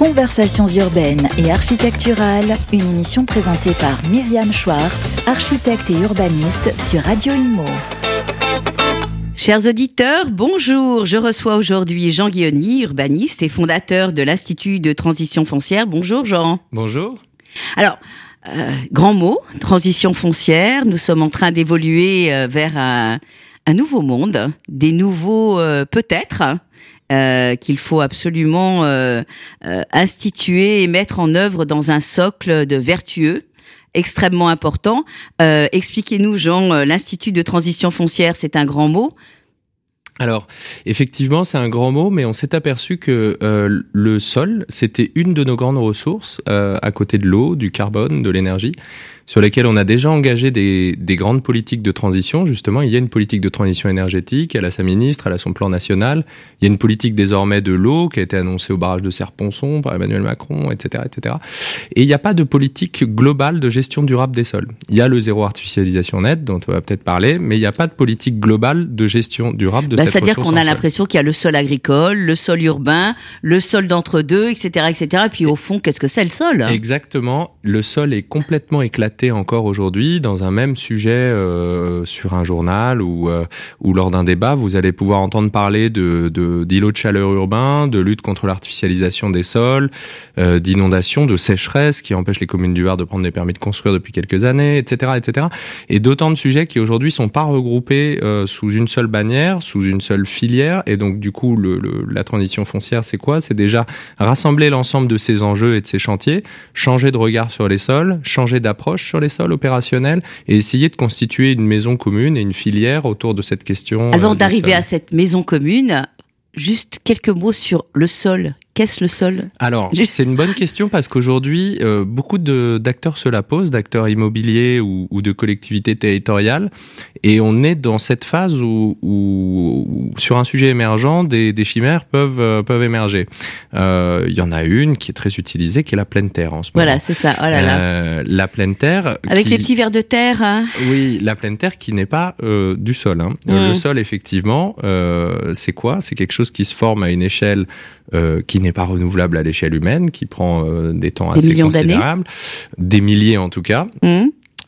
Conversations urbaines et architecturales, une émission présentée par Myriam Schwartz, architecte et urbaniste sur Radio Imo. Chers auditeurs, bonjour. Je reçois aujourd'hui Jean Guilloni, urbaniste et fondateur de l'Institut de transition foncière. Bonjour Jean. Bonjour. Alors, euh, grand mot, transition foncière. Nous sommes en train d'évoluer euh, vers un, nouveau monde, des nouveaux euh, peut-être. Qu'il faut absolument instituer et mettre en œuvre dans un socle de vertueux extrêmement important. Euh, expliquez-nous, Jean, euh, l'Institut de transition foncière, c'est un grand mot. Alors, effectivement, c'est un grand mot, mais on s'est aperçu que euh, le sol, c'était une de nos grandes ressources, à côté de l'eau, du carbone, de l'énergie sur lesquels on a déjà engagé des, des, grandes politiques de transition. Justement, il y a une politique de transition énergétique, elle a sa ministre, elle a son plan national. Il y a une politique désormais de l'eau qui a été annoncée au barrage de Serponçon par Emmanuel Macron, etc., etc. Et il n'y a pas de politique globale de gestion durable des sols. Il y a le zéro artificialisation net dont on va peut-être parler, mais il n'y a pas de politique globale de gestion durable de bah, C'est-à-dire qu'on a l'impression qu'il y a le sol agricole, le sol urbain, le sol d'entre-deux, etc., etc. Et puis au fond, qu'est-ce que c'est le sol? Exactement. Le sol est complètement éclaté encore aujourd'hui dans un même sujet euh, sur un journal ou, euh, ou lors d'un débat, vous allez pouvoir entendre parler de d'îlots de, chaleur urbains, de lutte contre l'artificialisation des sols, euh, d'inondations, de sécheresse qui empêchent les communes du Var de prendre des permis de construire depuis quelques années, etc., etc. Et d'autant de sujets qui aujourd'hui sont pas regroupés euh, sous une seule bannière, sous une seule filière. Et donc du coup, le, la transition foncière, c'est quoi? C'est déjà rassembler l'ensemble de ces enjeux et de ces chantiers, changer de regard sur les sols, changer d'approche sur les sols opérationnels et essayer de constituer une maison commune et une filière autour de cette question. Avant euh, d'arriver à cette maison commune, juste quelques mots sur le sol Qu'est-ce le sol? Alors, c'est une bonne question parce qu'aujourd'hui, euh, beaucoup d'acteurs se la posent, d'acteurs immobiliers ou, ou, de collectivités territoriales, et on est dans cette phase où, où sur un sujet émergent, des, des chimères peuvent euh, peuvent émerger. Euh, il y en a une qui est très utilisée, qui est la pleine terre en ce moment. Voilà, c'est ça. Oh là là. La pleine terre. Avec les petits vers de terre. Hein. Oui, la pleine terre qui n'est pas du sol. Hein. Le sol, effectivement, c'est quoi? C'est quelque chose qui se forme à une échelle qui n'est pas renouvelable à l'échelle humaine, qui prend euh, des temps assez considérables, des milliers en tout cas. Mmh.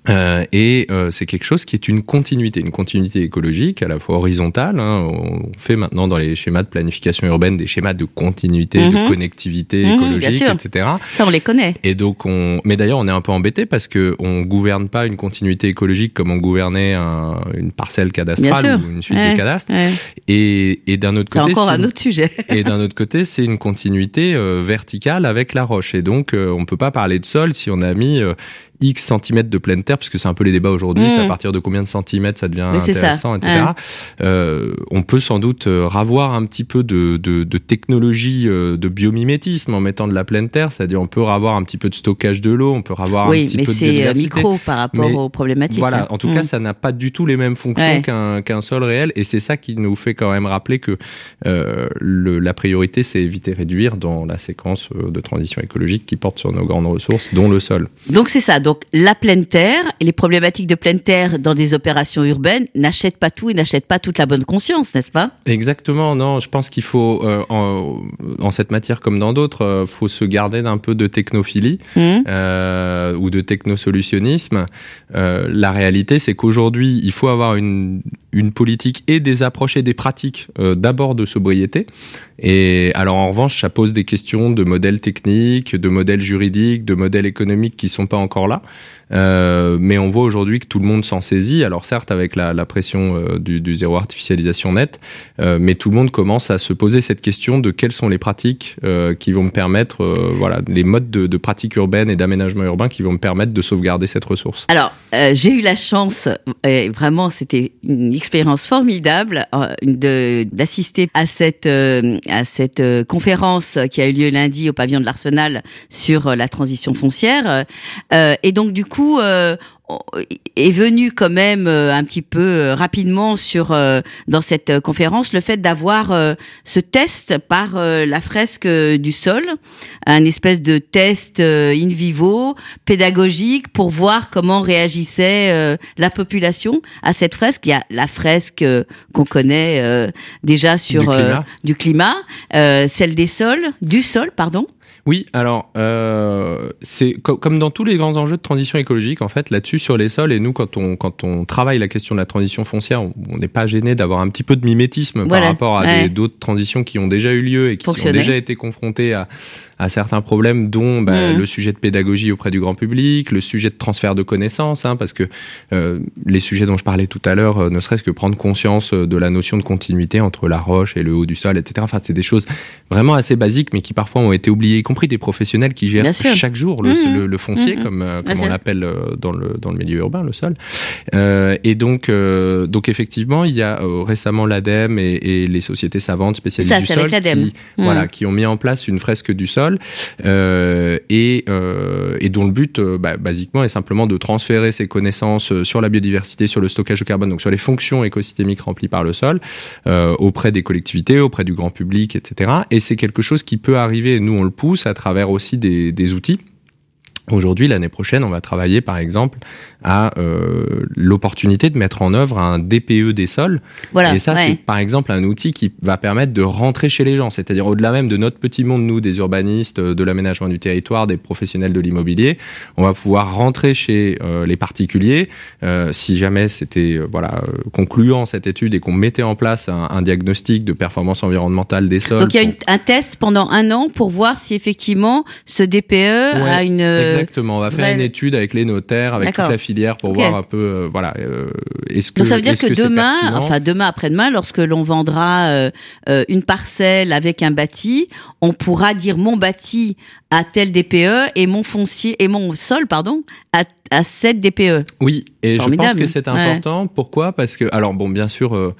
Euh, et euh, c'est quelque chose qui est une continuité, une continuité écologique à la fois horizontale. Hein, on fait maintenant dans les schémas de planification urbaine des schémas de continuité, de mhm. connectivité mhm, écologique, etc. Ça, on les connaît. Et donc, on. Mais d'ailleurs, on est un peu embêté parce que on gouverne pas une continuité écologique comme on gouvernait un, une parcelle cadastrale ou une suite de cadastres. Et, et d'un autre côté, encore un autre sujet. et d'un autre côté, c'est une continuité euh, verticale avec la roche. Et donc, on peut pas parler de sol si on a mis X centimètres de pleine terre, puisque c'est un peu les débats aujourd'hui, c'est à mmh. partir de combien de centimètres ça devient intéressant, etc. Euh, on peut sans doute euh, ravoir un petit peu de, de, de, technologie euh, de biomimétisme en mettant de la pleine terre, c'est-à-dire on peut ravoir un petit peu de stockage de l'eau, on peut ravoir un petit peu de Oui, mais c'est micro par rapport aux problématiques. Voilà, en tout cas, mmh. ça n'a pas du tout les mêmes fonctions qu'un qu'un sol réel, et c'est ça qui nous fait quand même rappeler que euh, le, la priorité, c'est éviter réduire dans la séquence de transition écologique qui porte sur nos grandes ressources, dont le sol. Donc c'est ça. Donc donc la pleine terre et les problématiques de pleine terre dans des opérations urbaines n'achètent pas tout et n'achètent pas toute la bonne conscience, n'est-ce pas? Exactement. Non, je pense qu'il faut euh, en, cette matière comme dans d'autres, euh, faut se garder d'un peu de technophilie mmh. euh, ou de technosolutionnisme. la réalité, c'est qu'aujourd'hui, il faut avoir une, une politique et des approches et des pratiques d'abord de sobriété. Et alors en revanche, ça pose des questions de modèles techniques, de modèles juridiques, de modèles économiques qui sont pas encore là. Euh, mais on voit aujourd'hui que tout le monde s'en saisit. Alors certes avec la, la pression euh, du, du, zéro artificialisation net, euh, mais tout le monde commence à se poser cette question de quelles sont les pratiques euh, qui vont me permettre, euh, voilà, les modes de, de pratique urbaine et d'aménagement urbain qui vont me permettre de sauvegarder cette ressource. Alors j'ai eu la chance, et vraiment c'était une expérience formidable, d'assister à cette à cette conférence qui a eu lieu lundi au pavillon de l'Arsenal sur la transition foncière. et donc du coup euh, est venu quand même euh, un petit peu euh, rapidement sur euh, dans cette conférence le fait d'avoir ce test par la fresque du sol, un espèce de test in vivo pédagogique pour voir comment réagissait la population à cette fresque. Il y a la fresque qu'on connaît déjà sur du climat, du climat celle des sols, du sol, pardon. Oui, alors euh, c'est comme dans tous les grands enjeux de transition écologique, en fait, là-dessus sur les sols. Et nous, quand on quand on travaille la question de la transition foncière, on n'est pas gêné d'avoir un petit peu de mimétisme par rapport à d'autres transitions qui ont déjà eu lieu et qui ont déjà été confrontées à, à certains problèmes, dont bah, mmh. le sujet de pédagogie auprès du grand public, le sujet de transfert de connaissances, hein, parce que euh, les sujets dont je parlais tout à l'heure, euh, ne serait-ce que prendre conscience euh, de la notion de continuité entre la roche et le haut du sol, etc. Enfin, c'est des choses vraiment assez basiques, mais qui parfois ont été oubliées, y compris des professionnels qui gèrent chaque jour le, mmh. le, foncier, mmh. comme, comme on l'appelle dans le, dans le milieu urbain, le sol. Euh, et donc, donc effectivement, il y a récemment l'ADEME et, et, les sociétés savantes spécialisées du sol qui, voilà, qui ont mis en place une fresque du sol euh, et, euh, et, dont le but, euh, bah, basiquement, est simplement de transférer ces connaissances sur la biodiversité, sur le stockage de carbone, donc sur les fonctions écosystémiques remplies par le sol, auprès des collectivités, auprès du grand public, etc. Et c'est quelque chose qui peut arriver, et nous on le pousse à travers aussi des, des outils. Aujourd'hui, l'année prochaine, on va travailler par exemple à euh, l'opportunité de mettre en œuvre un DPE des sols. Voilà, et ça, c'est par exemple un outil qui va permettre de rentrer chez les gens, c'est-à-dire au-delà même de notre petit monde, nous, des urbanistes, euh, de l'aménagement du territoire, des professionnels de l'immobilier, on va pouvoir rentrer chez euh, les particuliers. Euh, si jamais c'était euh, voilà concluant cette étude et qu'on mettait en place un, un, diagnostic de performance environnementale des sols. Donc il y a une, un test pendant un an pour voir si effectivement ce DPE a une exactement. On va faire une étude avec les notaires, avec toute la filière pour voir un peu, euh, voilà, euh, est-ce que. Donc ça veut dire que, demain, enfin demain après-demain, lorsque l'on vendra euh, une parcelle avec un bâti, on pourra dire mon bâti à tel DPE et mon foncier et mon sol, pardon, à, à 7 DPE. Oui, et je pense que c'est important. Pourquoi? Parce que, alors bon, bien sûr euh,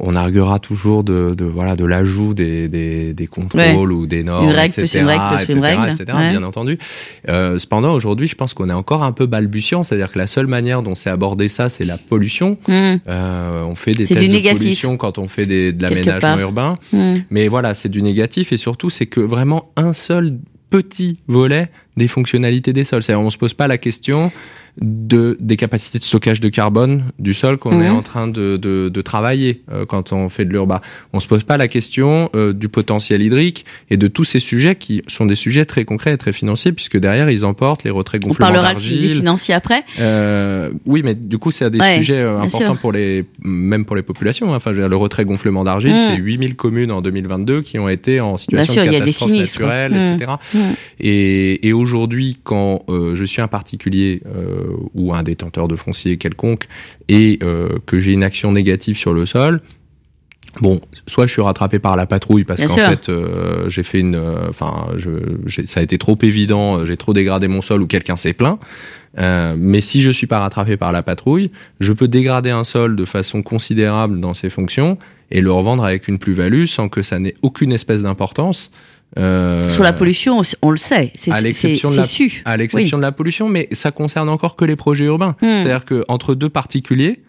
on arguera toujours de, de voilà de l'ajout des, des, des contrôles ou des normes, une règle etc., une règle etc., une règle. etc. Bien entendu. Euh, cependant, aujourd'hui, je pense qu'on est encore un peu balbutiant, c'est-à-dire que la seule manière dont c'est abordé ça, c'est la pollution. Mmh. Euh, on fait des tests de pollution quand on fait des, de l'aménagement urbain, mmh. mais voilà, c'est du négatif et surtout, c'est que vraiment un seul petit volet des fonctionnalités des sols. C'est-à-dire, on se pose pas la question de, des capacités de stockage de carbone du sol qu'on est en train de, de, de travailler euh, quand on fait de l'urba. On se pose pas la question euh, du potentiel hydrique et de tous ces sujets qui sont des sujets très concrets et très financiers puisque derrière ils emportent les retraits gonflements d'argile. On parlera du financier après. Euh, oui, mais du coup c'est des sujets importants pour les même pour les populations. Hein. Enfin, le retrait gonflement d'argile, mm. c'est 8000 communes en 2022 qui ont été en situation de catastrophe naturelle, etc. Mm. Et, et aujourd'hui, quand je suis un particulier euh, ou un détenteur de foncier quelconque et euh, que j'ai une action négative sur le sol, Bon, soit je suis rattrapé par la patrouille parce qu'en fait euh, j'ai fait une, enfin, ça a été trop évident, j'ai trop dégradé mon sol ou quelqu'un s'est plaint. mais si je suis pas rattrapé par la patrouille, je peux dégrader un sol de façon considérable dans ses fonctions et le revendre avec une plus-value sans que ça n'ait aucune espèce d'importance. Euh, Sur la pollution, on le sait, c'est su. À l'exception de la pollution, mais ça concerne encore que les projets urbains. Hmm. C'est-à-dire qu'entre deux particuliers,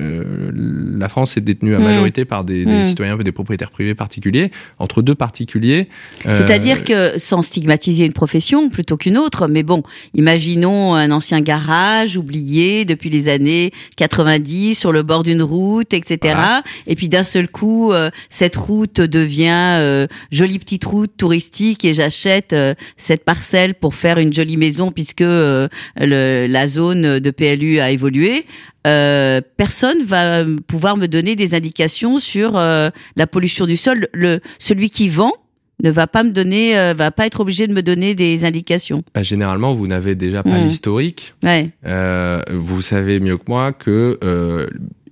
euh, la France est détenue à hmm. majorité par des, des mmh. citoyens, des propriétaires privés particuliers, entre deux particuliers. Euh, C'est-à-dire que sans stigmatiser une profession plutôt qu'une autre, mais bon, imaginons un ancien garage oublié depuis les années 90 sur le bord d'une route, etc. Et puis d'un seul coup, euh, cette route devient euh, jolie petite route touristique et j'achète cette parcelle pour faire une jolie maison puisque le, la zone de PLU a évolué. Euh, personne va pouvoir me donner des indications sur euh, la pollution du sol. Le, celui qui vend ne va pas me donner, euh, va pas être obligé de me donner des indications. Bah, généralement, vous n'avez déjà pas mmh. l'historique. Ouais. vous savez mieux que moi que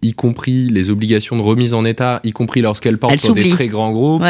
y compris les obligations de remise en état, y compris lorsqu'elles portent sur des très grands groupes.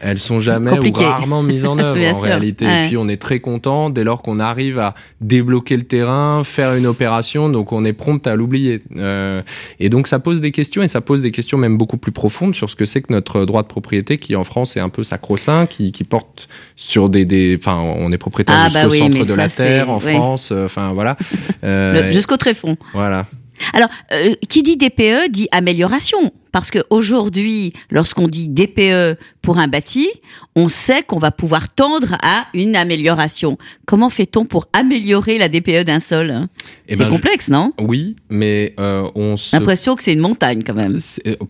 Elles sont jamais ou rarement mises en œuvre en réalité. Et puis on est très content dès lors qu'on arrive à débloquer le terrain, faire une opération, donc on est prompt à l'oublier. Euh, et donc ça pose des questions et ça pose des questions même beaucoup plus profondes sur ce que c'est que notre droit de propriété qui en France est un peu sacro-saint, qui, qui porte sur des, des, enfin on est propriétaire ah, jusqu'au bah centre de la terre en France, euh, enfin voilà. Euh, jusqu'au tréfonds. Voilà. Alors, euh, qui dit DPE dit amélioration. Parce qu'aujourd'hui, lorsqu'on dit DPE pour un bâti, on sait qu'on va pouvoir tendre à une amélioration. Comment fait-on pour améliorer la DPE d'un sol? Eh C'est ben, complexe, non? Oui, mais euh, on se... L'impression que c'est une montagne quand même.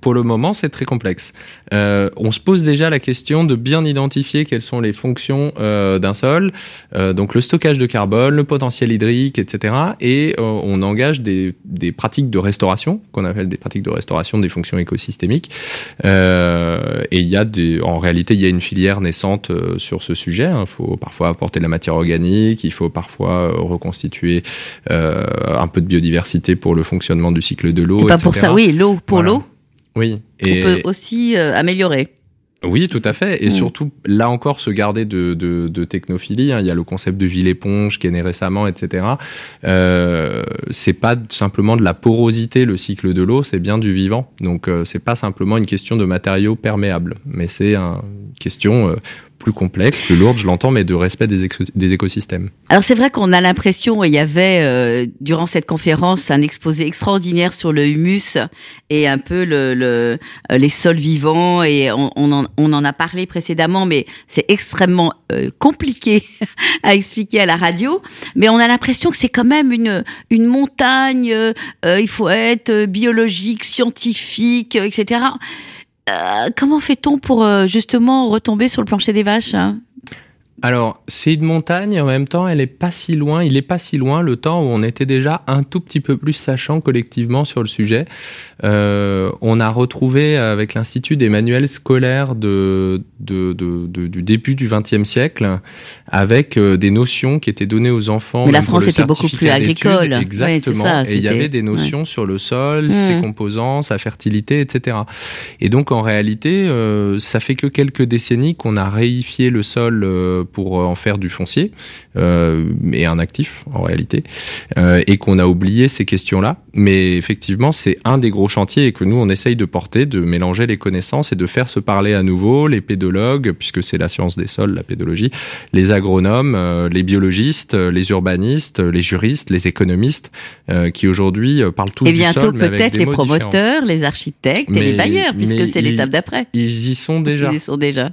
Pour le moment, c'est très complexe. Euh, on se pose déjà la question de bien identifier quelles sont les fonctions euh, d'un sol, euh, donc le stockage de carbone, le potentiel hydrique, etc. Et euh, on engage des, des pratiques de restauration, qu'on appelle des pratiques de restauration des fonctions écologiques systémique Euh, et il y a des, en réalité, il y a une filière naissante euh, sur ce sujet. Il hein. faut parfois apporter de la matière organique, il faut parfois euh, reconstituer euh, un peu de biodiversité pour le fonctionnement du cycle de l'eau. C'est pas pour ça, oui, l'eau pour l'eau. Oui. Et... On peut aussi améliorer. Oui, tout à fait. Et mm. surtout, là encore, se garder de, de, de technophilie. Hein. Il y a le concept de ville-éponge qui est né récemment, etc. Euh, c'est pas simplement de la porosité, le cycle de l'eau, c'est bien du vivant. Donc, euh, c'est pas simplement une question de matériaux perméables, mais c'est une question euh, plus complexe, plus lourde, je l'entends, mais de respect des, des écosystèmes. Alors c'est vrai qu'on a l'impression, il y avait euh, durant cette conférence un exposé extraordinaire sur le humus et un peu le, le euh, les sols vivants et on, on, en, on, en, a parlé précédemment, mais c'est extrêmement euh, compliqué à expliquer à la radio. Mais on a l'impression que c'est quand même une une montagne. il faut être biologique, scientifique, etc. Euh, comment fait-on pour euh, justement retomber sur le plancher des vaches hein? Alors, c'est une montagne, en même temps, elle est pas si loin, il est pas si loin le temps où on était déjà un tout petit peu plus sachant collectivement sur le sujet. Euh, on a retrouvé avec l'Institut des manuels scolaires de, de, de, du début du XXe siècle, avec euh, des notions qui étaient données aux enfants. Mais la France était beaucoup plus agricole. Exactement. et il y avait des notions sur le sol, mmh. ses composants, sa fertilité, etc. Et donc, en réalité, euh, ça fait que quelques décennies qu'on a réifié le sol euh, pour en faire du foncier euh, et un actif en réalité, euh, et qu'on a oublié ces questions-là. Mais effectivement, c'est un des gros chantiers et que nous on essaye de porter, de mélanger les connaissances et de faire se parler à nouveau les pédologues, puisque c'est la science des sols, la pédologie, les agronomes, euh, les biologistes, les urbanistes, les juristes, les économistes, euh, qui aujourd'hui parlent tous et du bientôt peut-être les promoteurs, les architectes et les bailleurs, puisque c'est l'étape d'après. Ils y sont déjà. Ils y sont déjà.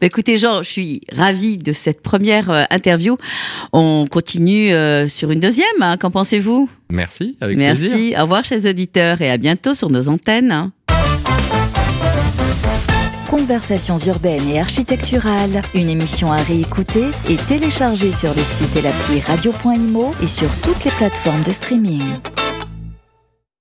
Bah, écoutez Jean, je suis ravie de cette première euh, interview. On continue euh, sur une deuxième. Hein. Qu'en pensez-vous? Merci, avec Merci. plaisir. Au revoir chers auditeurs et à bientôt sur nos antennes. Conversations urbaines et architecturales, une émission à réécouter et télécharger sur le site et l'appli radio.imo et sur toutes les plateformes de streaming.